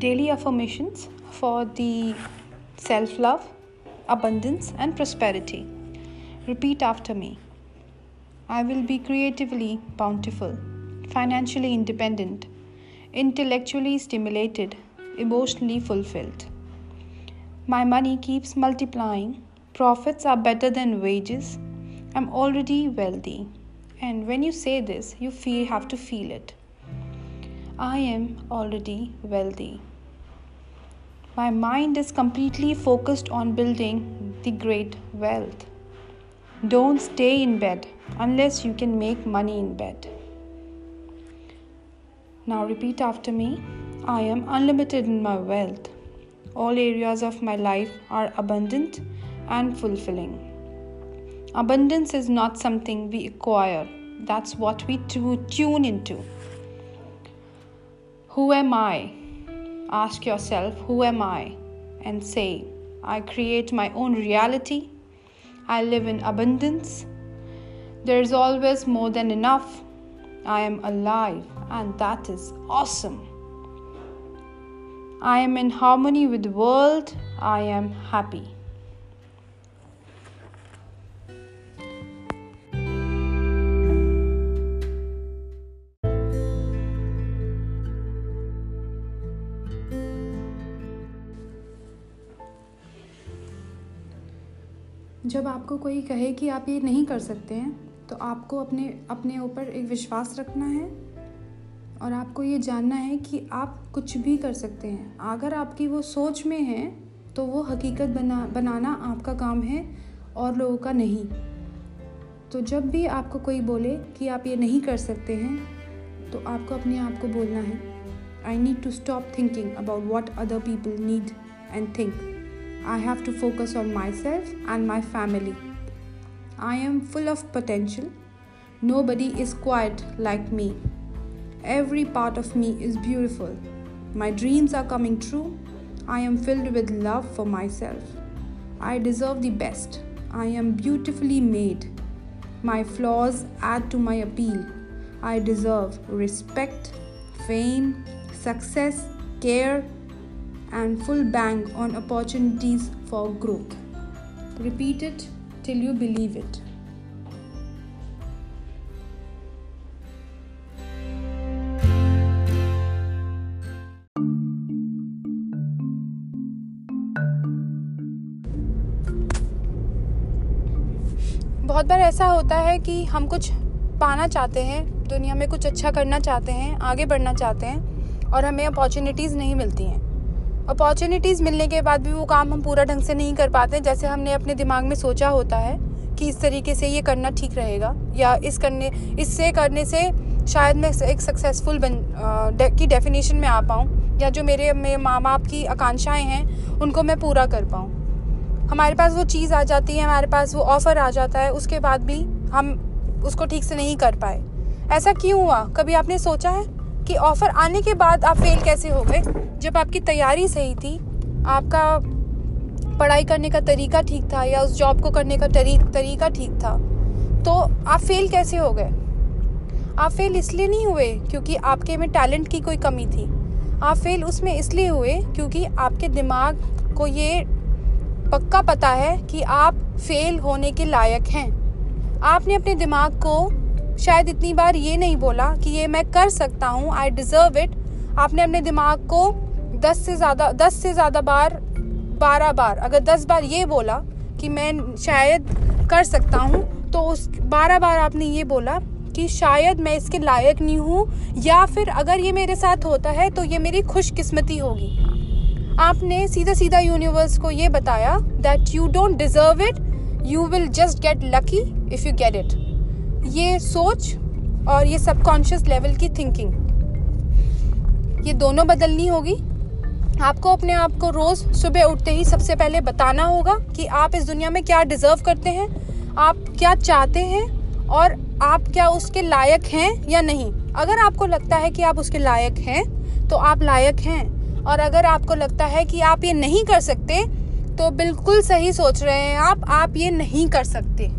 daily affirmations for the self love, abundance, and prosperity. Repeat after me I will be creatively bountiful, financially independent, intellectually stimulated, emotionally fulfilled. My money keeps multiplying, profits are better than wages. I'm already wealthy. And when you say this, you feel have to feel it. I am already wealthy. My mind is completely focused on building the great wealth. Don't stay in bed unless you can make money in bed. Now repeat after me I am unlimited in my wealth. All areas of my life are abundant and fulfilling. Abundance is not something we acquire, that's what we tune into. Who am I? Ask yourself, Who am I? and say, I create my own reality. I live in abundance. There is always more than enough. I am alive, and that is awesome. I am in harmony with the world. I am happy. जब आपको कोई कहे कि आप ये नहीं कर सकते हैं तो आपको अपने अपने ऊपर एक विश्वास रखना है और आपको ये जानना है कि आप कुछ भी कर सकते हैं। अगर आपकी वो सोच में है तो वो हकीकत बना, बनाना आपका काम है और लोगों का नहीं। तो जब भी आपको कोई बोले कि आप ये नहीं कर सकते हैं तो आपको अपने आप को बोलना है। I need to stop thinking about what other people need and think I have to focus on myself and my family. I am full of potential. Nobody is quite like me. Every part of me is beautiful. My dreams are coming true. I am filled with love for myself. I deserve the best. I am beautifully made. My flaws add to my appeal. I deserve respect, fame, success, care, and full bang on opportunities for growth. Repeat it till you believe it. बहुत बार ऐसा होता है कि हम कुछ पाना चाहते हैं, दुनिया में कुछ अच्छा करना चाहते हैं, आगे बढ़ना चाहते हैं और हमें अपॉर्चुनिटीज़ नहीं मिलती हैं अपॉर्चुनिटीज़ मिलने के बाद भी वो काम हम पूरा ढंग से नहीं कर पाते जैसे हमने अपने दिमाग में सोचा होता है कि इस तरीके से ये करना ठीक रहेगा या इस करने इससे करने से शायद मैं एक सक्सेसफुल बन आ, की डेफिनेशन में आ पाऊँ या जो मेरे मेरे माँ बाप की आकांक्षाएँ हैं उनको मैं पूरा कर पाऊँ। हमारे पास वो चीज़ आ जाती है हमारे पास वो ऑफ़र आ जाता है उसके बाद भी हम उसको ठीक से नहीं कर पाए। ऐसा क्यों हुआ? कभी आपने सोचा है? कि ऑफ़र आने के बाद आप फेल कैसे हो गए? जब आपकी तैयारी सही थी आपका पढ़ाई करने का तरीका ठीक था या उस जॉब को करने का तरी, तरीका ठीक था तो आप फेल कैसे हो गए? आप फेल इसलिए नहीं हुए क्योंकि आपके में टैलेंट की कोई कमी थी। आप फेल उसमें इसलिए हुए क्योंकि आपके दिमाग को ये पक्का पता है कि आप फेल होने के लायक हैं। आपने अपने दिमाग को शायद इतनी बार ये नहीं बोला कि ये मैं कर सकता हूँ आई डिज़र्व इट आपने अपने दिमाग को दस से ज़्यादा, दस से ज़्यादा बार, बारह बार, अगर दस बार ये बोला कि मैं शायद कर सकता हूँ तो उस बारह बार आपने ये बोला कि शायद मैं इसके लायक नहीं हूँ, या फिर अगर ये मेरे साथ होता है तो ये मेरी खुशकिस्मती होगी। आपने सीधा सीधा यूनिवर्स को ये बताया that you don't deserve it you will just get lucky if you get it ये सोच और ये सबकॉन्शियस लेवल की थिंकिंग ये दोनों बदलनी होगी। आपको अपने आप को रोज़ सुबह उठते ही सबसे पहले बताना होगा कि आप इस दुनिया में क्या डिज़र्व करते हैं, आप क्या चाहते हैं और आप क्या उसके लायक हैं या नहीं। अगर आपको लगता है कि आप उसके लायक हैं तो आप लायक हैं। और अगर आपको लगता है कि आप ये नहीं कर सकते तो बिल्कुल सही सोच रहे हैं आप आप ये नहीं कर सकते।